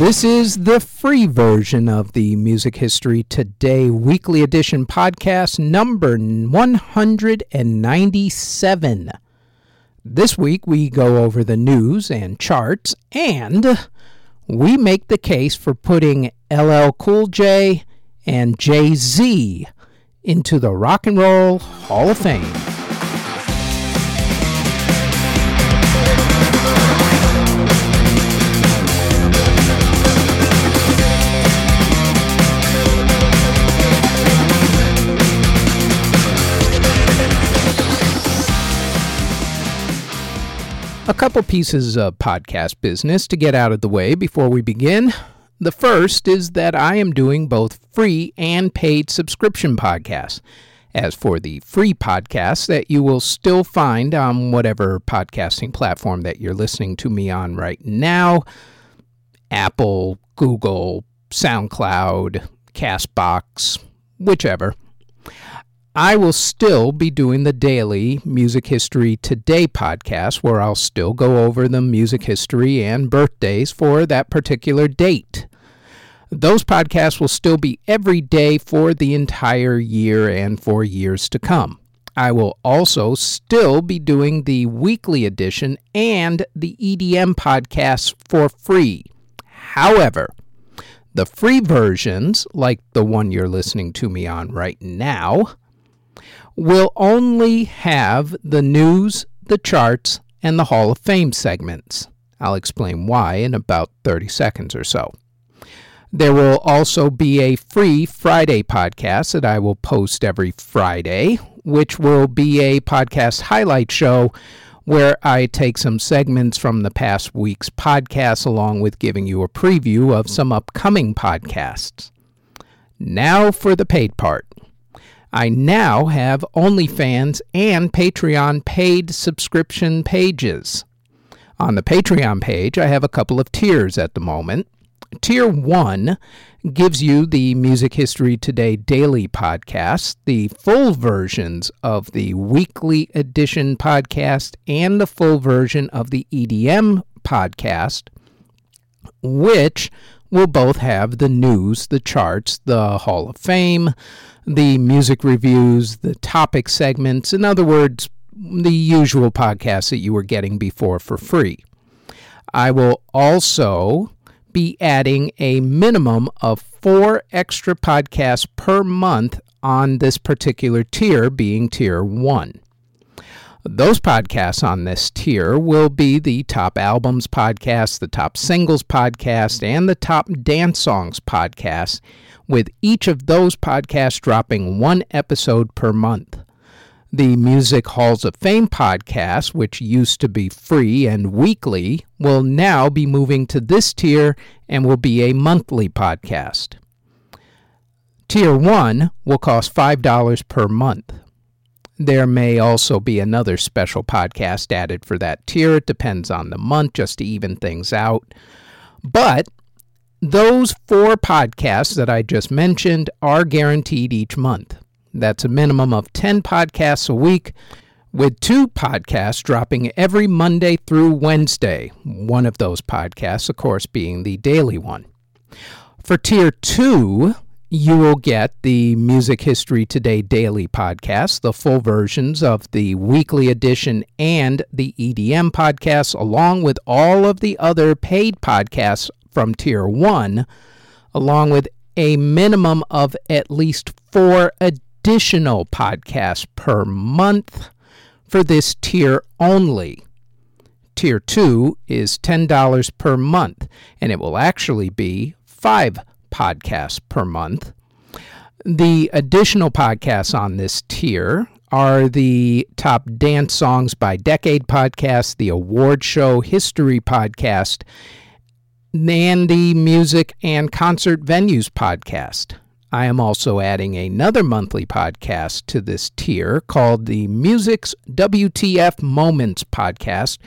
This is the free version of the Music History Today Weekly Edition podcast, number 197. This week we go over the news and charts, and we make the case for putting LL Cool J and Jay Z into the Rock and Roll Hall of Fame. A couple pieces of podcast business to get out of the way before we begin. The first is that I am doing both free and paid subscription podcasts. As for the free podcasts that you will still find on whatever podcasting platform that you're listening to me on right now Apple, Google, SoundCloud, Castbox, whichever. I will still be doing the daily Music History Today podcast where I'll still go over the music history and birthdays for that particular date. Those podcasts will still be every day for the entire year and for years to come. I will also still be doing the weekly edition and the EDM podcasts for free. However, the free versions, like the one you're listening to me on right now, will only have the news, the charts, and the Hall of Fame segments. I'll explain why in about 30 seconds or so. There will also be a free Friday podcast that I will post every Friday, which will be a podcast highlight show where I take some segments from the past week's podcasts along with giving you a preview of some upcoming podcasts. Now for the paid part. I now have OnlyFans and Patreon paid subscription pages. On the Patreon page, I have a couple of tiers at the moment. Tier 1 gives you the Music History Today daily podcast, the full versions of the weekly edition podcast, and the full version of the EDM podcast, which will both have the news, the charts, the Hall of Fame, the music reviews, the topic segments, in other words, the usual podcasts that you were getting before for free. I will also be adding a minimum of four extra podcasts per month on this particular tier, being tier one. Those podcasts on this tier will be the top albums podcast, the top singles podcast, and the top dance songs podcast, with each of those podcasts dropping one episode per month. The Music Halls of Fame podcast, which used to be free and weekly, will now be moving to this tier and will be a monthly podcast. Tier 1 will cost $5 per month. There may also be another special podcast added for that tier. It depends on the month, just to even things out. But those four podcasts that I just mentioned are guaranteed each month. That's a minimum of 10 podcasts a week, with two podcasts dropping every Monday through Wednesday. One of those podcasts, of course, being the daily one. For Tier 2, you will get the Music History Today daily podcast, the full versions of the weekly edition and the EDM podcast, along with all of the other paid podcasts from Tier 1, along with a minimum of at least four additional podcasts per month for this tier only. Tier 2 is $10 per month, and it will actually be five podcasts per month. The additional podcasts on this tier are the top dance songs by decade podcast, the award show history podcast, and the music and concert venues podcast. I am also adding another monthly podcast to this tier called the Music's WTF Moments podcast,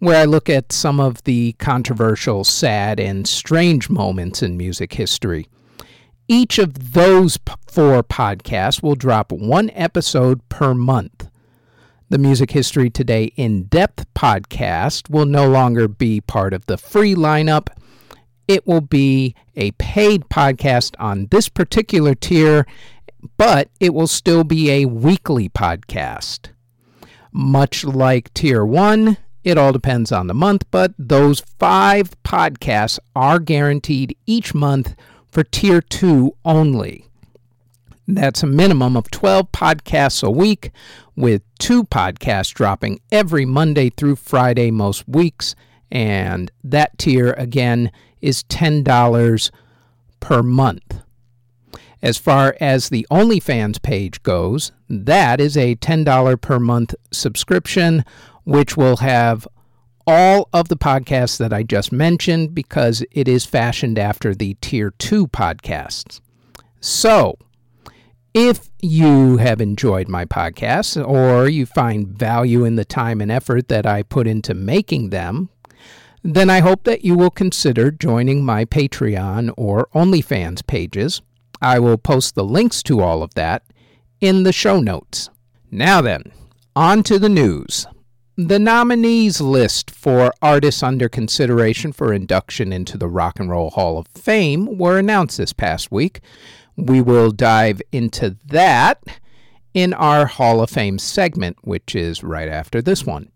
where I look at some of the controversial, sad, and strange moments in music history. Each of those four podcasts will drop one episode per month. The Music History Today In Depth podcast will no longer be part of the free lineup it will be a paid podcast on this particular tier, but it will still be a weekly podcast. Much like tier one, it all depends on the month, but those five podcasts are guaranteed each month for tier two only. That's a minimum of 12 podcasts a week, with two podcasts dropping every Monday through Friday most weeks. And that tier, again, is $10 per month. As far as the OnlyFans page goes, that is a $10 per month subscription, which will have all of the podcasts that I just mentioned because it is fashioned after the Tier 2 podcasts. So, if you have enjoyed my podcasts or you find value in the time and effort that I put into making them, then I hope that you will consider joining my Patreon or OnlyFans pages. I will post the links to all of that in the show notes. Now then, on to the news. The nominees list for artists under consideration for induction into the Rock and Roll Hall of Fame were announced this past week. We will dive into that in our Hall of Fame segment, which is right after this one.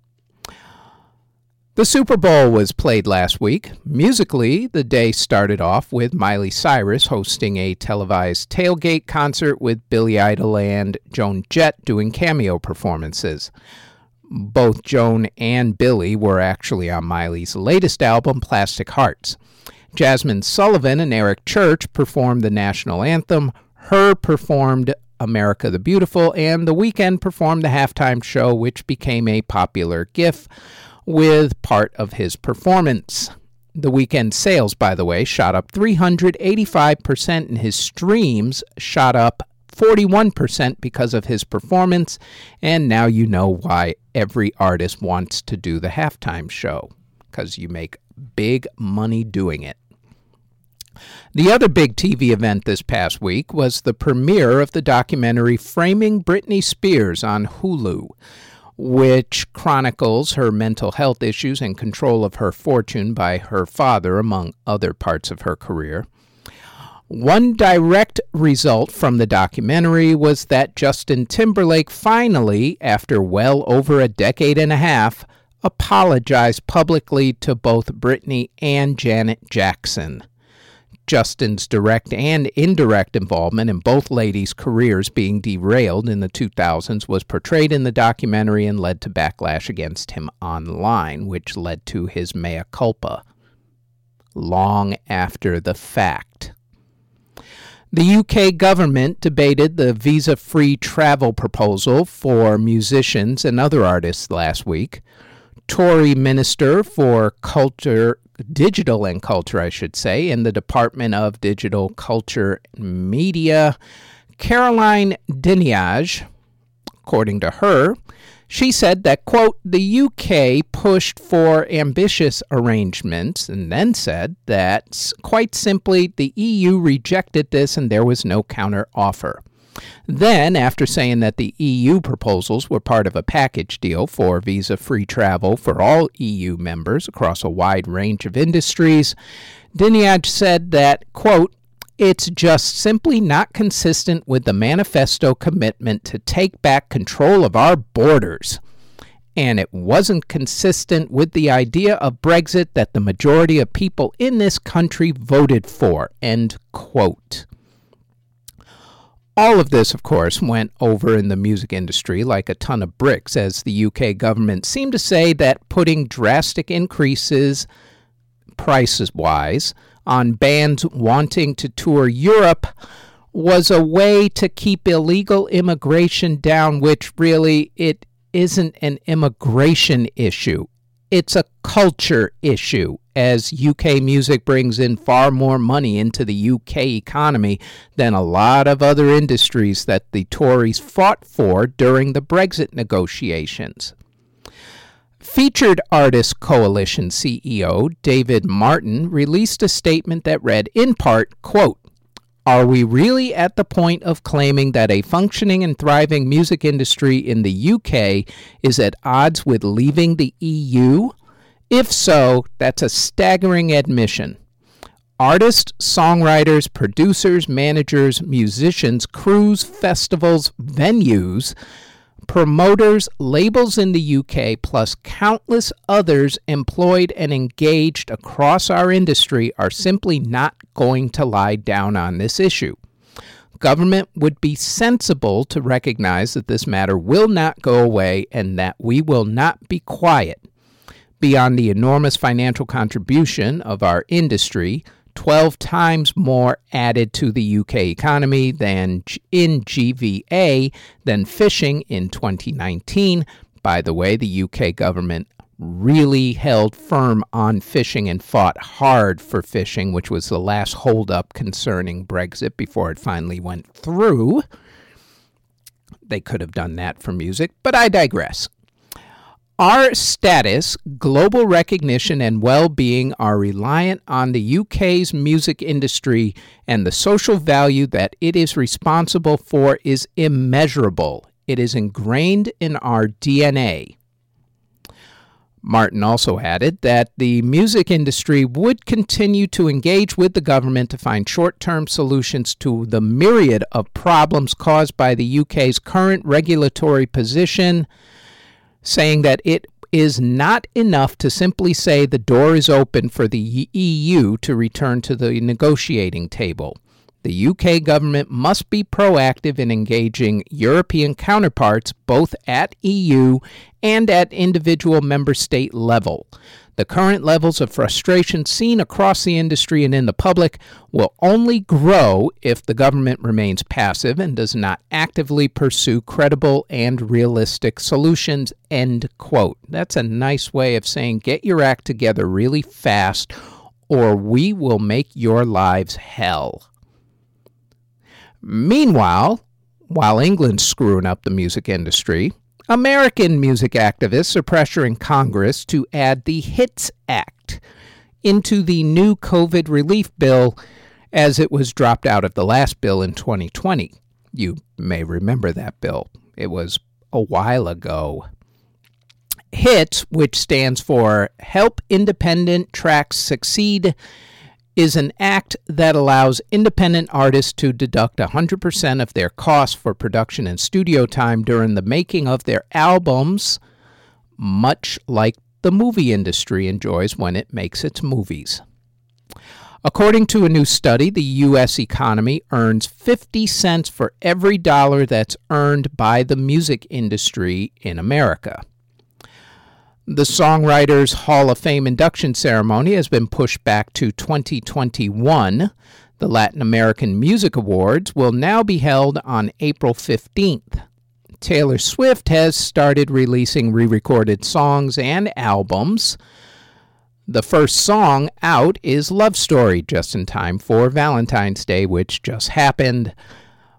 The Super Bowl was played last week. Musically, the day started off with Miley Cyrus hosting a televised tailgate concert with Billy Idol and Joan Jett doing cameo performances. Both Joan and Billy were actually on Miley's latest album, Plastic Hearts. Jazmine Sullivan and Eric Church performed the national anthem. H.E.R. performed America the Beautiful, and The Weeknd performed the halftime show, which became a popular GIF with part of his performance. The Weeknd sales, by the way, shot up 385%, and his streams shot up 41% because of his performance. And now you know why every artist wants to do the halftime show, because you make big money doing it. The other big TV event this past week was the premiere of the documentary Framing Britney Spears on Hulu which chronicles her mental health issues and control of her fortune by her father, among other parts of her career. One direct result from the documentary was that Justin Timberlake finally, after well over a decade and a half, apologized publicly to both Britney and Janet Jackson. Justin's direct and indirect involvement in both ladies' careers being derailed in the 2000s was portrayed in the documentary and led to backlash against him online, which led to his mea culpa long after the fact. The UK government debated the visa free travel proposal for musicians and other artists last week. Tory Minister for Culture digital and culture, I should say, in the Department of Digital Culture Media. Caroline Dinenage, according to her, she said that, quote, the UK pushed for ambitious arrangements and then said that, quite simply, the EU rejected this and there was no counter offer. Then, after saying that the EU proposals were part of a package deal for visa free travel for all EU members across a wide range of industries, Dinenage said that, quote, it's just simply not consistent with the manifesto commitment to take back control of our borders. And it wasn't consistent with the idea of Brexit that the majority of people in this country voted for. End quote. All of this, of course, went over in the music industry like a ton of bricks, as the UK government seemed to say that putting drastic increases, prices wise, on bands wanting to tour Europe was a way to keep illegal immigration down, which really it isn't an immigration issue. It's a culture issue. As UK music brings in far more money into the UK economy than a lot of other industries that the Tories fought for during the Brexit negotiations. Featured Artist Coalition CEO David Martin released a statement that read in part, quote, are we really at the point of claiming that a functioning and thriving music industry in the UK is at odds with leaving the EU? If so, that's a staggering admission. Artists, songwriters, producers, managers, musicians, crews, festivals, venues promoters, labels in the UK, plus countless others employed and engaged across our industry are simply not going to lie down on this issue. Government would be sensible to recognize that this matter will not go away and that we will not be quiet. Beyond the enormous financial contribution of our industry, 12 times more added to the UK economy than in GVA than fishing in 2019. By the way, the UK government really held firm on fishing and fought hard for fishing, which was the last holdup concerning Brexit before it finally went through. They could have done that for music, but I digress. Our status, global recognition, and well being are reliant on the UK's music industry, and the social value that it is responsible for is immeasurable. It is ingrained in our DNA. Martin also added that the music industry would continue to engage with the government to find short term solutions to the myriad of problems caused by the UK's current regulatory position saying that it is not enough to simply say the door is open for the EU to return to the negotiating table. The UK government must be proactive in engaging European counterparts both at EU and at individual member state level. The current levels of frustration seen across the industry and in the public will only grow if the government remains passive and does not actively pursue credible and realistic solutions. End quote. That's a nice way of saying get your act together really fast or we will make your lives hell. Meanwhile, while England's screwing up the music industry, American music activists are pressuring Congress to add the HITS Act into the new COVID relief bill as it was dropped out of the last bill in 2020. You may remember that bill. It was a while ago. HITS, which stands for Help Independent Tracks Succeed, is an act that allows independent artists to deduct 100% of their costs for production and studio time during the making of their albums, much like the movie industry enjoys when it makes its movies. According to a new study, the U.S. economy earns 50 cents for every dollar that's earned by the music industry in America. The Songwriters Hall of Fame induction ceremony has been pushed back to 2021. The Latin American Music Awards will now be held on April 15th. Taylor Swift has started releasing re recorded songs and albums. The first song out is Love Story, just in time for Valentine's Day, which just happened.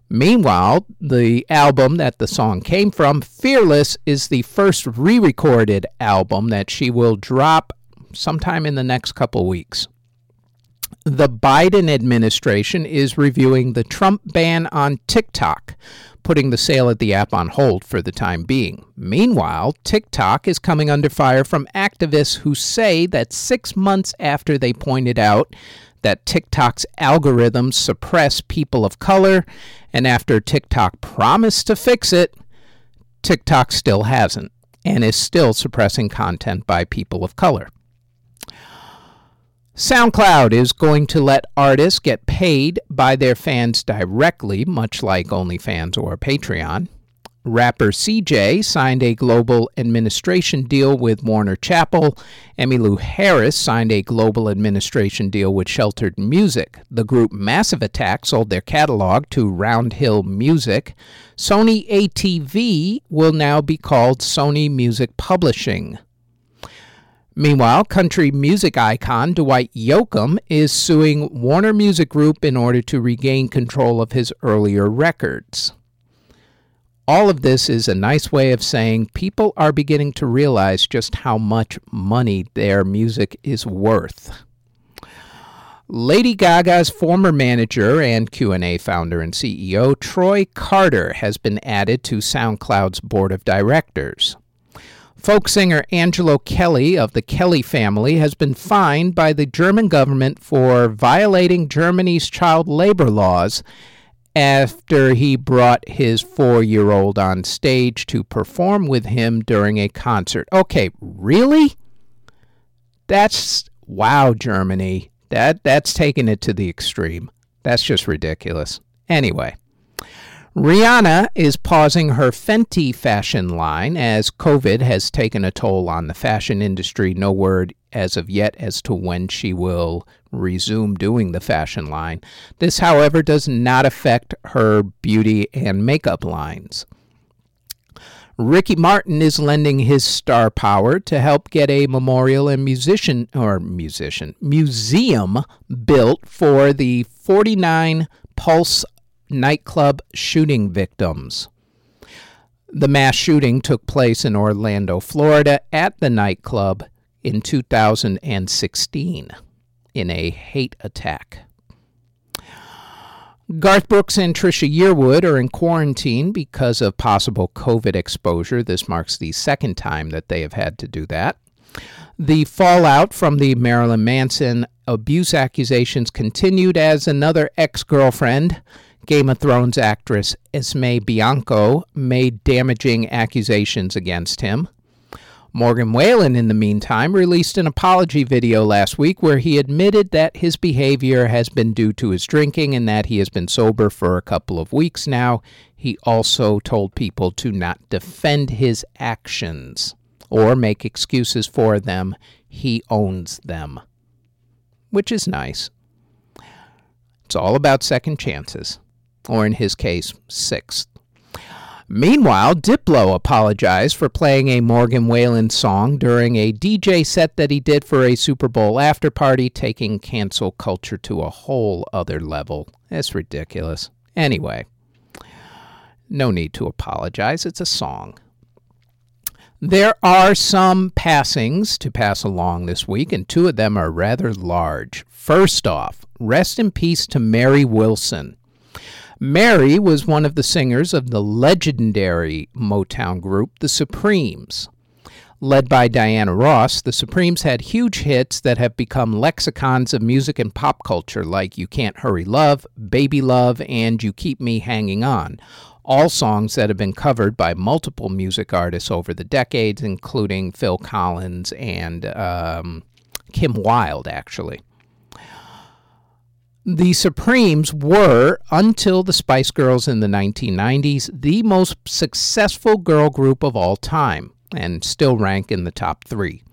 Meanwhile, the album that the song came from, Fearless, is the first re recorded album that she will drop sometime in the next couple weeks. The Biden administration is reviewing the Trump ban on TikTok, putting the sale of the app on hold for the time being. Meanwhile, TikTok is coming under fire from activists who say that six months after they pointed out that TikTok's algorithms suppress people of color, and after TikTok promised to fix it, TikTok still hasn't and is still suppressing content by people of color. SoundCloud is going to let artists get paid by their fans directly, much like OnlyFans or Patreon. Rapper CJ signed a global administration deal with Warner Chappell. Emmylou Harris signed a global administration deal with Sheltered Music. The group Massive Attack sold their catalog to Roundhill Music. Sony ATV will now be called Sony Music Publishing. Meanwhile, country music icon Dwight Yoakam is suing Warner Music Group in order to regain control of his earlier records. All of this is a nice way of saying people are beginning to realize just how much money their music is worth. Lady Gaga's former manager and Q&A founder and CEO Troy Carter has been added to SoundCloud's board of directors. Folk singer Angelo Kelly of the Kelly family has been fined by the German government for violating Germany's child labor laws after he brought his four year old on stage to perform with him during a concert. Okay, really? That's wow, Germany. That that's taking it to the extreme. That's just ridiculous. Anyway, Rihanna is pausing her Fenty fashion line as COVID has taken a toll on the fashion industry. No word as of yet as to when she will resume doing the fashion line. This, however, does not affect her beauty and makeup lines. Ricky Martin is lending his star power to help get a memorial and musician or musician museum built for the 49 Pulse nightclub shooting victims. The mass shooting took place in Orlando, Florida, at the nightclub in 2016 in a hate attack. Garth Brooks and Trisha Yearwood are in quarantine because of possible COVID exposure. This marks the second time that they have had to do that. The fallout from the Marilyn Manson abuse accusations continued as another ex girlfriend Game of Thrones actress Esme Bianco made damaging accusations against him. Morgan Wallen, in the meantime, released an apology video last week where he admitted that his behavior has been due to his drinking and that he has been sober for a couple of weeks now. He also told people to not defend his actions or make excuses for them. He owns them, which is nice. It's all about second chances or in his case, sixth. Meanwhile, Diplo apologized for playing a Morgan Wallen song during a DJ set that he did for a Super Bowl after party, taking cancel culture to a whole other level. That's ridiculous. Anyway, no need to apologize. It's a song. There are some passings to pass along this week, and two of them are rather large. First off, rest in peace to Mary Wilson. Mary was one of the singers of the legendary Motown group, The Supremes. Led by Diana Ross, the Supremes had huge hits that have become lexicons of music and pop culture, like You Can't Hurry Love, Baby Love, and You Keep Me Hanging On. All songs that have been covered by multiple music artists over the decades, including Phil Collins and um, Kim Wilde, actually. The Supremes were, until the Spice Girls in the 1990s, the most successful girl group of all time and still rank in the top three.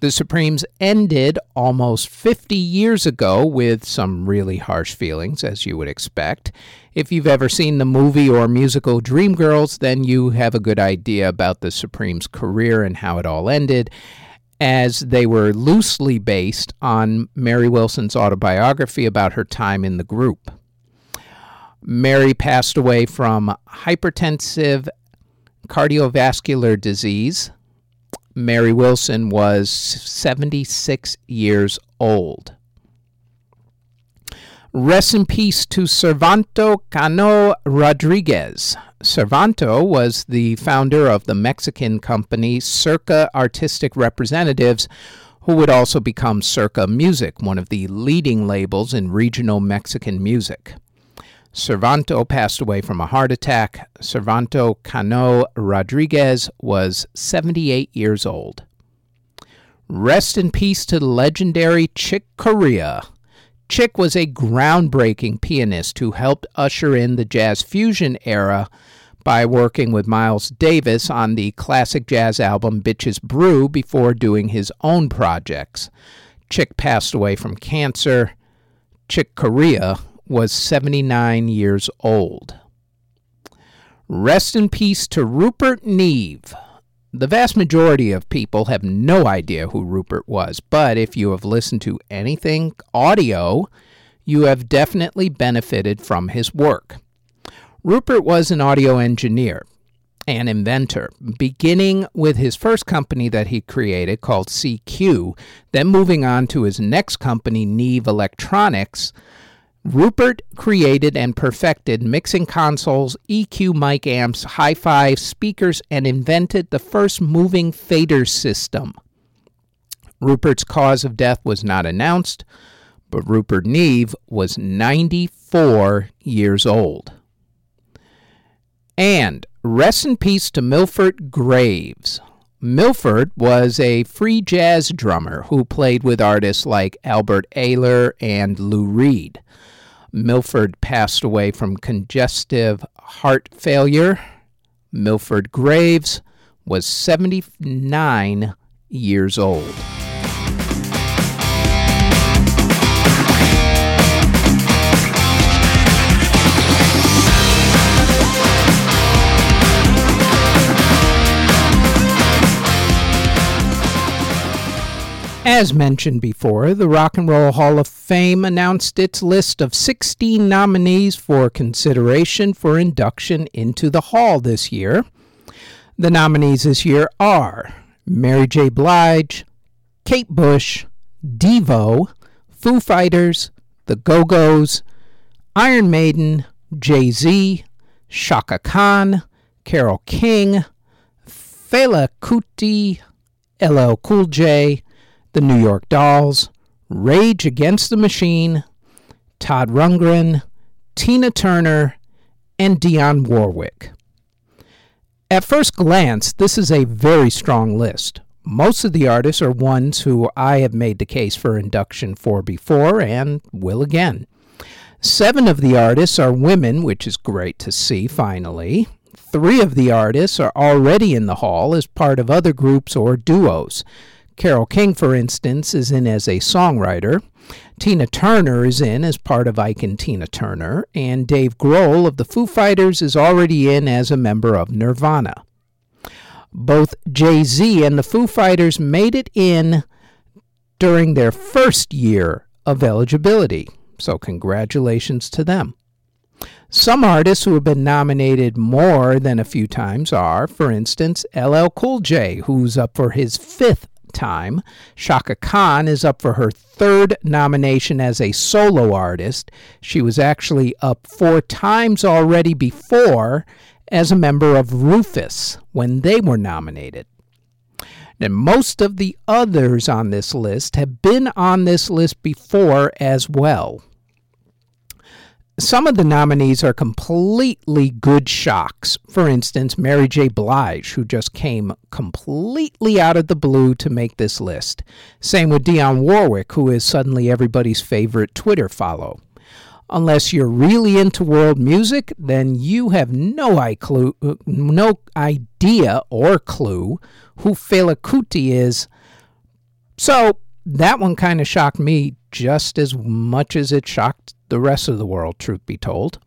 The Supremes ended almost 50 years ago with some really harsh feelings, as you would expect. If you've ever seen the movie or musical Dreamgirls, then you have a good idea about the Supremes' career and how it all ended as they were loosely based on Mary Wilson's autobiography about her time in the group. Mary passed away from hypertensive cardiovascular disease. Mary Wilson was 76 years old. Rest in peace to Servando Cano Rodriguez. Servando was the founder of the Mexican company Serca Artistic Representatives, who would also become Serca Music, one of the leading labels in regional Mexican music. Servando passed away from a heart attack. Servando Cano Rodriguez was 78 years old. Rest in peace to the legendary Chick Corea. Chick was a groundbreaking pianist who helped usher in the jazz fusion era by working with Miles Davis on the classic jazz album Bitches Brew before doing his own projects. Chick passed away from cancer. Chick Corea was 79 years old. Rest in peace to Rupert Neve. The vast majority of people have no idea who Rupert was, but if you have listened to anything audio, you have definitely benefited from his work. Rupert was an audio engineer and inventor, beginning with his first company that he created called CQ, then moving on to his next company, Neve Electronics, Rupert created and perfected mixing consoles, EQ mic amps, hi fi speakers, and invented the first moving fader system. Rupert's cause of death was not announced, but Rupert Neve was 94 years old. And rest in peace to Milford Graves. Milford was a free jazz drummer who played with artists like Albert Ayler and Lou Reed. Milford passed away from congestive heart failure. Milford Graves was 79 years old. As mentioned before, the Rock and Roll Hall of Fame announced its list of 16 nominees for consideration for induction into the Hall this year. The nominees this year are Mary J. Blige, Kate Bush, Devo, Foo Fighters, The Go Go's, Iron Maiden, Jay Z, Chaka Khan, Carole King, Fela Kuti, LL Cool J, the New York Dolls, Rage Against the Machine, Todd Rundgren, Tina Turner, and Dionne Warwick. At first glance, this is a very strong list. Most of the artists are ones who I have made the case for induction for before and will again. Seven of the artists are women, which is great to see finally. Three of the artists are already in the hall as part of other groups or duos. Carole King, for instance, is in as a songwriter. Tina Turner is in as part of Ike and Tina Turner, and Dave Grohl of the Foo Fighters is already in as a member of Nirvana. Both Jay Z and the Foo Fighters made it in during their first year of eligibility, so congratulations to them. Some artists who have been nominated more than a few times are, for instance, LL Cool J, who's up for his fifth time. Chaka Khan is up for her third nomination as a solo artist. She was actually up four times already before as a member of Rufus when they were nominated. And most of the others on this list have been on this list before as well some of the nominees are completely good shocks. For instance, Mary J. Blige, who just came completely out of the blue to make this list. Same with Dionne Warwick, who is suddenly everybody's favorite Twitter follow. Unless you're really into world music, then you have no, clue, no idea or clue who Fela Kuti is. So that one kind of shocked me just as much as it shocked the rest of the world, truth be told.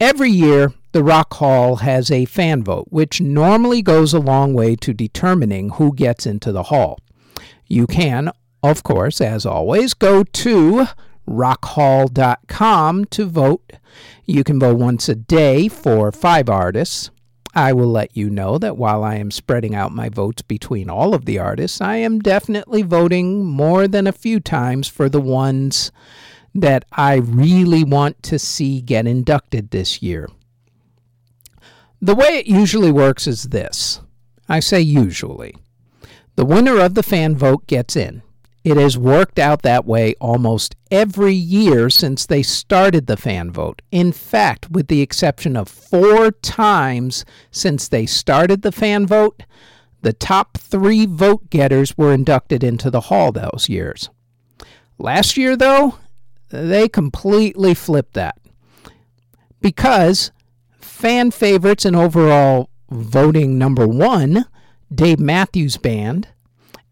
Every year, the Rock Hall has a fan vote, which normally goes a long way to determining who gets into the hall. You can, of course, as always, go to rockhall.com to vote. You can vote once a day for five artists. I will let you know that while I am spreading out my votes between all of the artists, I am definitely voting more than a few times for the ones that I really want to see get inducted this year. The way it usually works is this I say usually. The winner of the fan vote gets in. It has worked out that way almost every year since they started the fan vote. In fact, with the exception of four times since they started the fan vote, the top three vote getters were inducted into the hall those years. Last year, though, they completely flipped that. Because fan favorites and overall voting number one, Dave Matthews Band,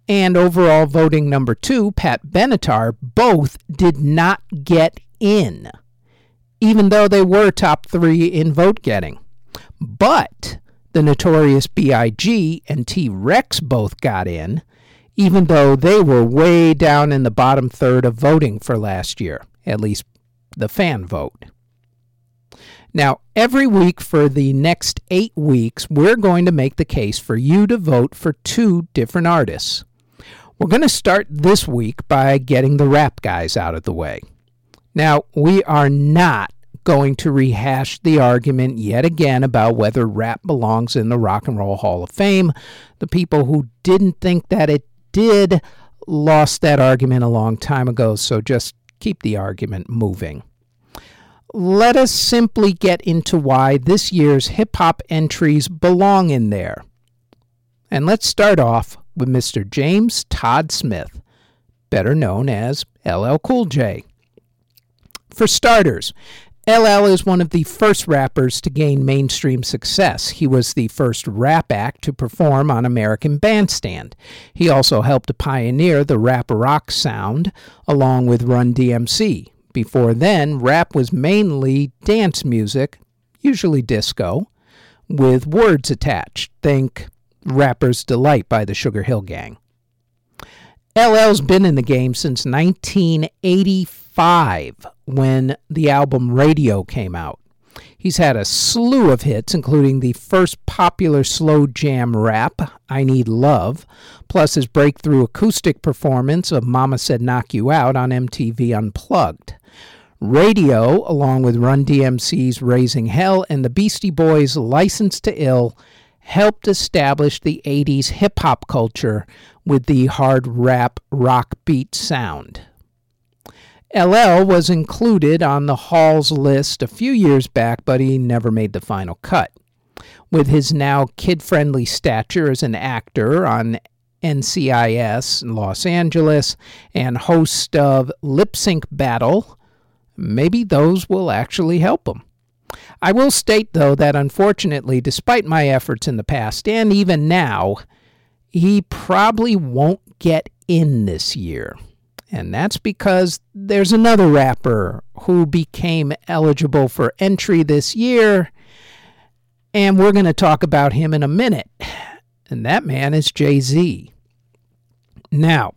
and overall voting number two, Pat Benatar, both did not get in, even though they were top three in vote getting. But The notorious B.I.G. and T Rex both got in, even though they were way down in the bottom third of voting for last year, at least the fan vote. Now, every week for the next eight weeks, we're going to make the case for you to vote for two different artists. We're going to start this week by getting the rap guys out of the way. Now, we are not going to rehash the argument yet again about whether rap belongs in the Rock and Roll Hall of Fame. The people who didn't think that it did lost that argument a long time ago, so just keep the argument moving let us simply get into why this year's hip hop entries belong in there. And let's start off with Mr. James Todd Smith, better known as LL Cool J. For starters, LL is one of the first rappers to gain mainstream success. He was the first rap act to perform on American Bandstand. He also helped to pioneer the rap rock sound along with Run DMC. Before then, rap was mainly dance music, usually disco, with words attached. Think Rapper's Delight by the Sugar Hill Gang. LL's been in the game since 1985 when the album Radio came out. He's had a slew of hits, including the first popular slow jam rap, I Need Love, plus his breakthrough acoustic performance of Mama Said Knock You Out on MTV Unplugged. Radio, along with Run DMC's Raising Hell and the Beastie Boys' License to Ill, helped establish the 80s hip hop culture with the hard rap rock beat sound. LL was included on the Hall's list a few years back, but he never made the final cut. With his now kid friendly stature as an actor on NCIS in Los Angeles and host of Lip Sync Battle, maybe those will actually help him. I will state, though, that unfortunately, despite my efforts in the past and even now, he probably won't get in this year. And that's because there's another rapper who became eligible for entry this year, and we're going to talk about him in a minute. And that man is Jay Z. Now,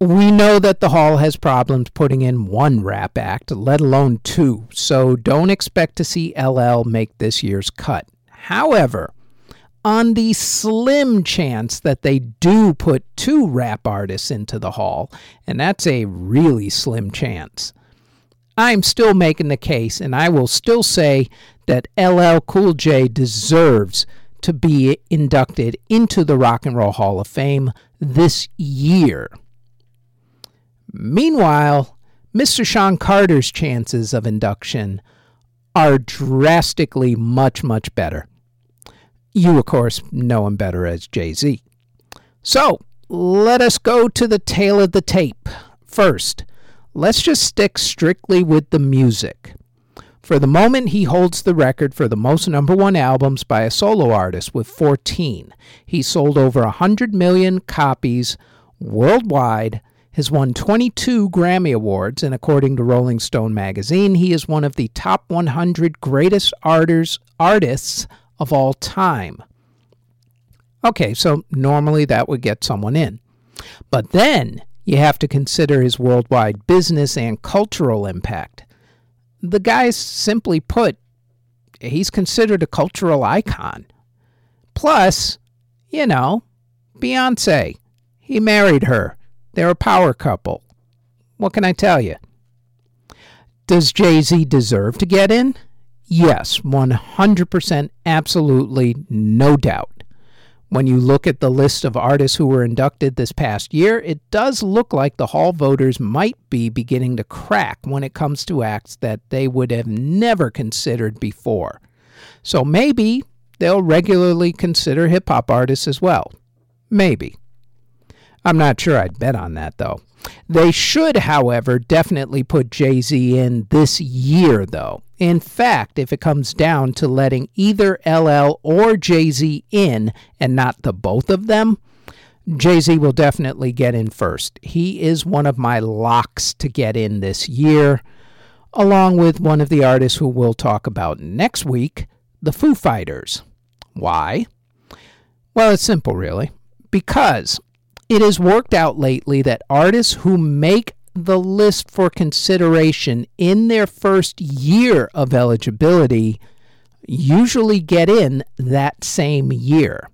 we know that the Hall has problems putting in one rap act, let alone two, so don't expect to see LL make this year's cut. However, on the slim chance that they do put two rap artists into the Hall, and that's a really slim chance, I'm still making the case, and I will still say that LL Cool J deserves to be inducted into the Rock and Roll Hall of Fame this year. Meanwhile, Mr. Sean Carter's chances of induction are drastically much, much better. You, of course, know him better as Jay Z. So, let us go to the tail of the tape. First, let's just stick strictly with the music. For the moment, he holds the record for the most number one albums by a solo artist with 14. He sold over 100 million copies worldwide has won 22 Grammy Awards, and according to Rolling Stone magazine, he is one of the top 100 greatest artists, artists of all time. Okay, so normally that would get someone in. But then you have to consider his worldwide business and cultural impact. The guy, simply put, he's considered a cultural icon. Plus, you know, Beyonce, he married her. They're a power couple. What can I tell you? Does Jay Z deserve to get in? Yes, 100%, absolutely, no doubt. When you look at the list of artists who were inducted this past year, it does look like the Hall voters might be beginning to crack when it comes to acts that they would have never considered before. So maybe they'll regularly consider hip hop artists as well. Maybe. I'm not sure I'd bet on that, though. They should, however, definitely put Jay Z in this year, though. In fact, if it comes down to letting either LL or Jay Z in and not the both of them, Jay Z will definitely get in first. He is one of my locks to get in this year, along with one of the artists who we'll talk about next week, the Foo Fighters. Why? Well, it's simple, really. Because it has worked out lately that artists who make the list for consideration in their first year of eligibility usually get in that same year.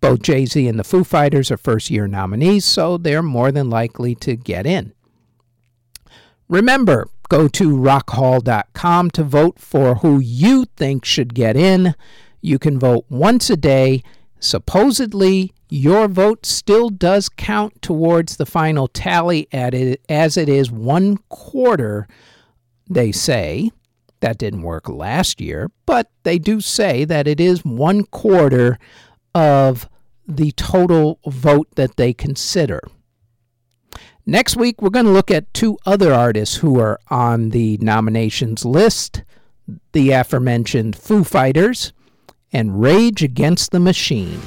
Both Jay Z and the Foo Fighters are first year nominees, so they're more than likely to get in. Remember, go to rockhall.com to vote for who you think should get in. You can vote once a day. Supposedly, your vote still does count towards the final tally at it, as it is one quarter, they say. That didn't work last year, but they do say that it is one quarter of the total vote that they consider. Next week, we're going to look at two other artists who are on the nominations list the aforementioned Foo Fighters and Rage Against the Machine.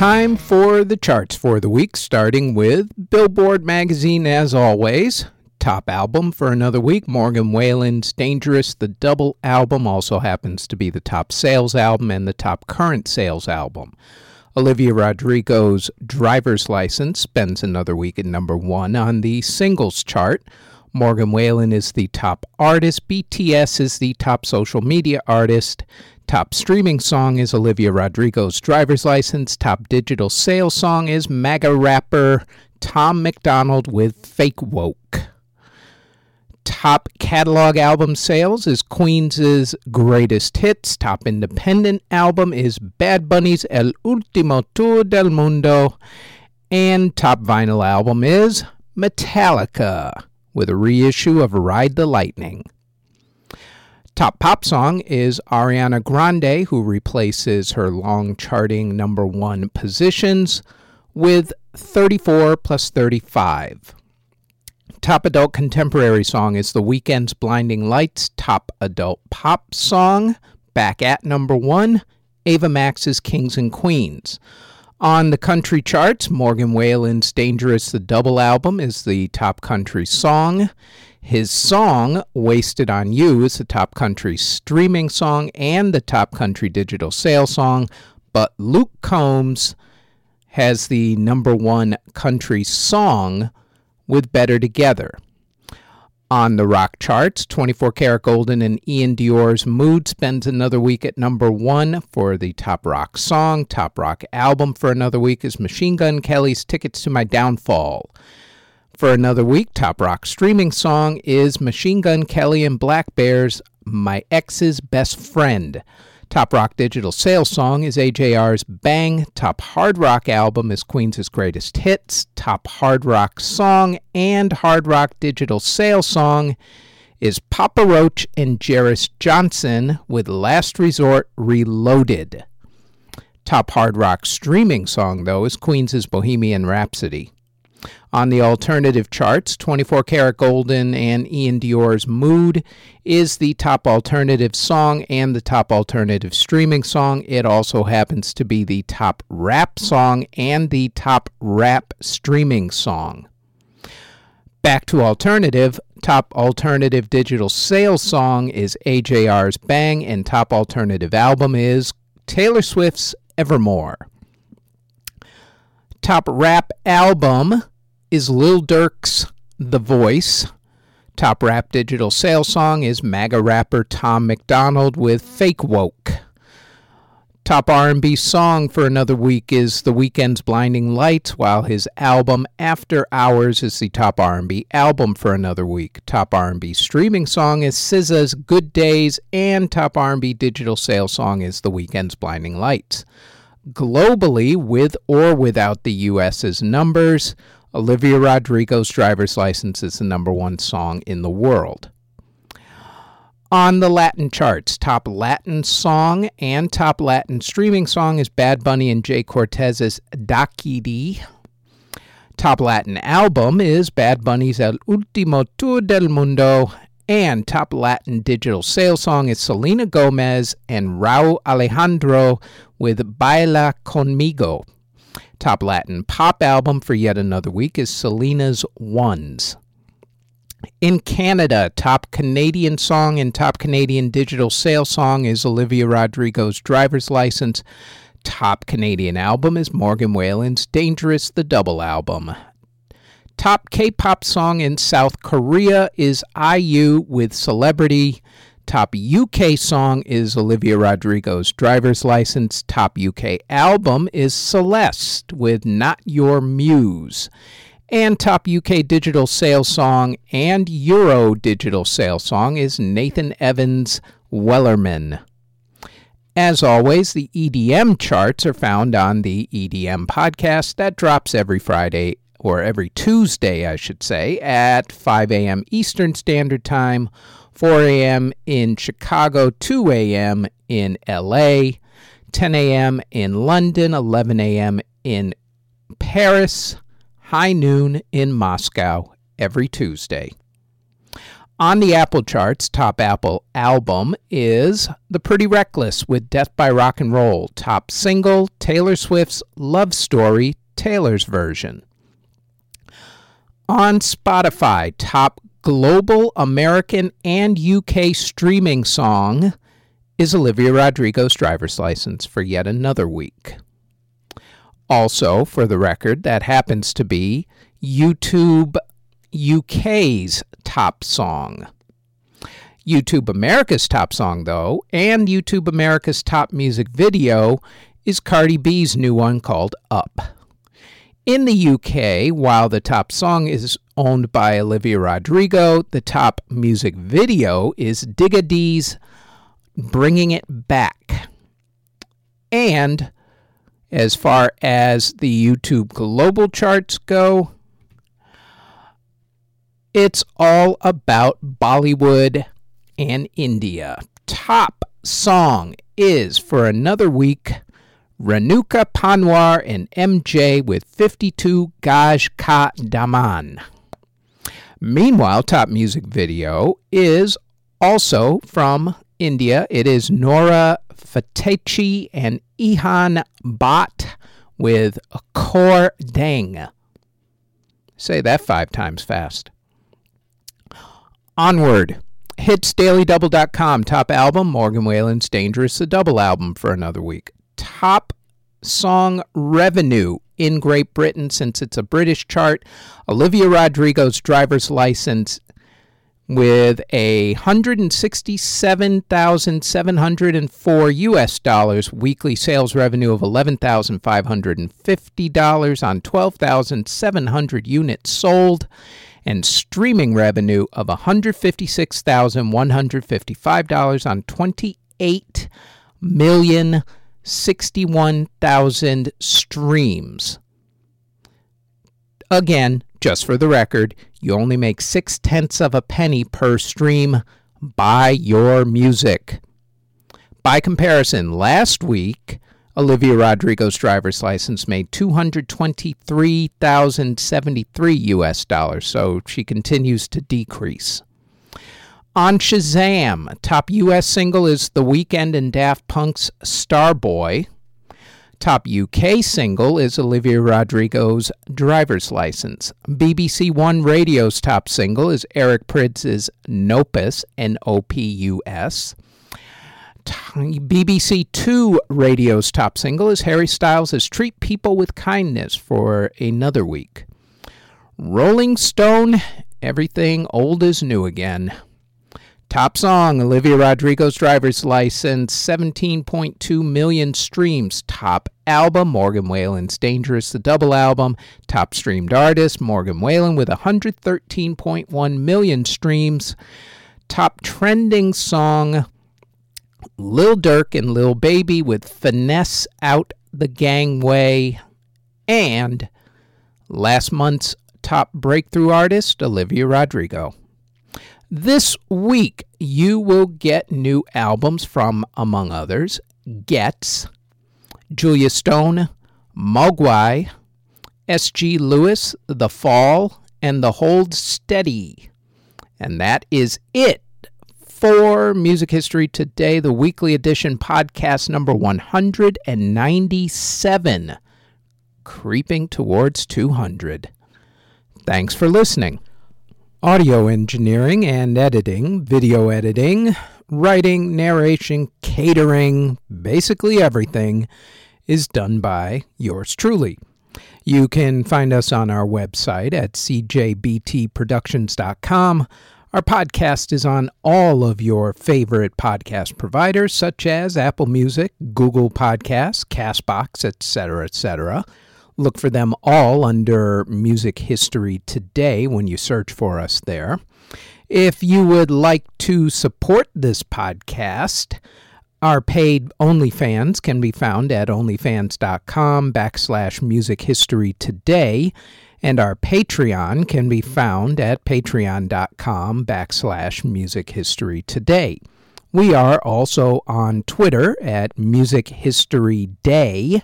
time for the charts for the week, starting with Billboard Magazine, as always. Top album for another week Morgan Wallen's Dangerous, the double album, also happens to be the top sales album and the top current sales album. Olivia Rodrigo's Driver's License spends another week at number one on the singles chart. Morgan Wallen is the top artist. BTS is the top social media artist. Top streaming song is Olivia Rodrigo's Driver's License. Top digital sales song is MAGA rapper Tom McDonald with Fake Woke. Top catalog album sales is Queen's Greatest Hits. Top independent album is Bad Bunny's El Último Tour del Mundo. And top vinyl album is Metallica with a reissue of Ride the Lightning. Top pop song is Ariana Grande, who replaces her long charting number one positions with 34 plus 35. Top adult contemporary song is The Weeknd's Blinding Lights. Top adult pop song, back at number one, Ava Max's Kings and Queens. On the country charts, Morgan Wallen's Dangerous the Double album is the top country song. His song, Wasted on You, is the top country streaming song and the top country digital sales song, but Luke Combs has the number one country song with Better Together. On the rock charts, 24 Karat Golden and Iann Dior's Mood spends another week at number one for the top rock song. Top rock album for another week is Machine Gun Kelly's Tickets to My Downfall. For another week, top rock streaming song is Machine Gun Kelly and blackbear's My Ex's Best Friend. Top rock digital sales song is AJR's Bang. Top hard rock album is Queen's Greatest Hits. Top hard rock song and hard rock digital sales song is Papa Roach and Jeris Johnson with Last Resort Reloaded. Top hard rock streaming song, though, is Queen's Bohemian Rhapsody. On the alternative charts, 24 Karat Golden and Iann Dior's Mood is the top alternative song and the top alternative streaming song. It also happens to be the top rap song and the top rap streaming song. Back to alternative. Top alternative digital sales song is AJR's Bang, and top alternative album is Taylor Swift's Evermore. Top rap album is Lil Durk's The Voice. Top rap digital sales song is MAGA rapper Tom McDonald with Fake Woke. Top R&B song for another week is The Weeknd's Blinding Lights, while his album After Hours is the top R&B album for another week. Top R&B streaming song is SZA's Good Days, and top R&B digital sales song is The Weeknd's Blinding Lights. Globally, with or without the US's numbers, Olivia Rodrigo's driver's license is the number one song in the world. On the Latin charts, top Latin song and top Latin streaming song is Bad Bunny and Jhay Cortez's Daquiri. Top Latin album is Bad Bunny's El Último Tour del Mundo, And top Latin digital sales song is Selena Gomez and Rauw Alejandro with Baila Conmigo. Top Latin pop album for yet another week is Selena's Ones. In Canada, top Canadian song and top Canadian digital sales song is Olivia Rodrigo's Driver's License. Top Canadian album is Morgan Wallen's Dangerous the Double album. Top K pop song in South Korea is IU with Celebrity. Top UK song is Olivia Rodrigo's Driver's License. Top UK album is Celeste with Not Your Muse. And top UK digital sales song and Euro digital sales song is Nathan Evans' Wellerman. As always, the EDM charts are found on the EDM podcast that drops every Friday or every Tuesday, I should say, at 5 a.m. Eastern Standard Time, 4 a.m. in Chicago, 2 a.m. in LA, 10 a.m. in London, 11 a.m. in Paris, high noon in Moscow every Tuesday. On the Apple charts, top Apple album is The Pretty Reckless with Death by Rock and Roll. Top single, Taylor Swift's Love Story, Taylor's version. On Spotify, top global, American, and UK streaming song is Olivia Rodrigo's driver's license for yet another week. Also, for the record, that happens to be YouTube UK's top song. YouTube America's top song, though, and YouTube America's top music video is Cardi B's new one called Up. In the UK, while the top song is owned by Olivia Rodrigo, the top music video is Digga D's Bringing It Back. And as far as the YouTube global charts go, it's all about Bollywood and India. Top song is for another week Renuka Panwar and MJ with 52 Gaj Ka Daman. Meanwhile, top music video is also from India. It is Nora Fatehi and Ehan Bhat with Khor Dang. Say that five times fast. Onward. HitsDailyDouble.com. Top album, Morgan Wallen's Dangerous, the double album for another week. Top song revenue in Great Britain since it's a British chart. Olivia Rodrigo's driver's license with a 167,704 US dollars weekly sales revenue of $11,550 on 12,700 units sold and streaming revenue of $156,155 on 28 million 61,000 streams. Again, just for the record, you only make six tenths of a penny per stream. Buy your music. By comparison, last week, Olivia Rodrigo's driver's license made 223,073 US dollars, so she continues to decrease. On Shazam, top US single is The Weeknd and Daft Punk's Starboy. Top UK single is Olivia Rodrigo's Driver's License. BBC One Radio's top single is Eric Prydz' Nopus, N O P U S. BBC Two Radio's top single is Harry Styles' Treat People with Kindness for another week. Rolling Stone, everything old is new again. Top song Olivia Rodrigo's Driver's License, 17.2 million streams. Top album Morgan Wallen's Dangerous, the double album. Top streamed artist Morgan Wallen with 113.1 million streams. Top trending song Lil Durk and Lil Baby with Finesse Out the Gangway. And last month's top breakthrough artist Olivia Rodrigo. This week, you will get new albums from, among others, Ghetts, Julia Stone, Mogwai, S.G. Lewis, The Fall, and The Hold Steady. And that is it for Music History Today, the weekly edition podcast number 197, creeping towards 200. Thanks for listening. Audio engineering and editing, video editing, writing, narration, catering, basically everything is done by yours truly. You can find us on our website at cjbtproductions.com. Our podcast is on all of your favorite podcast providers, such as Apple Music, Google Podcasts, Castbox, etc., etc. Look for them all under Music History Today when you search for us there. If you would like to support this podcast, our paid OnlyFans can be found at onlyfans.com backslash music history today, and our Patreon can be found at patreon.com backslash music history today. We are also on Twitter at Music History Day,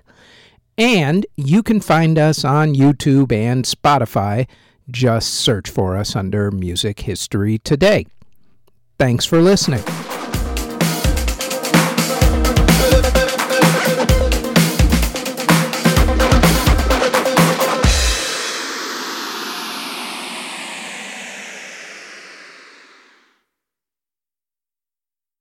and you can find us on YouTube and Spotify. Just search for us under Music History Today. Thanks for listening.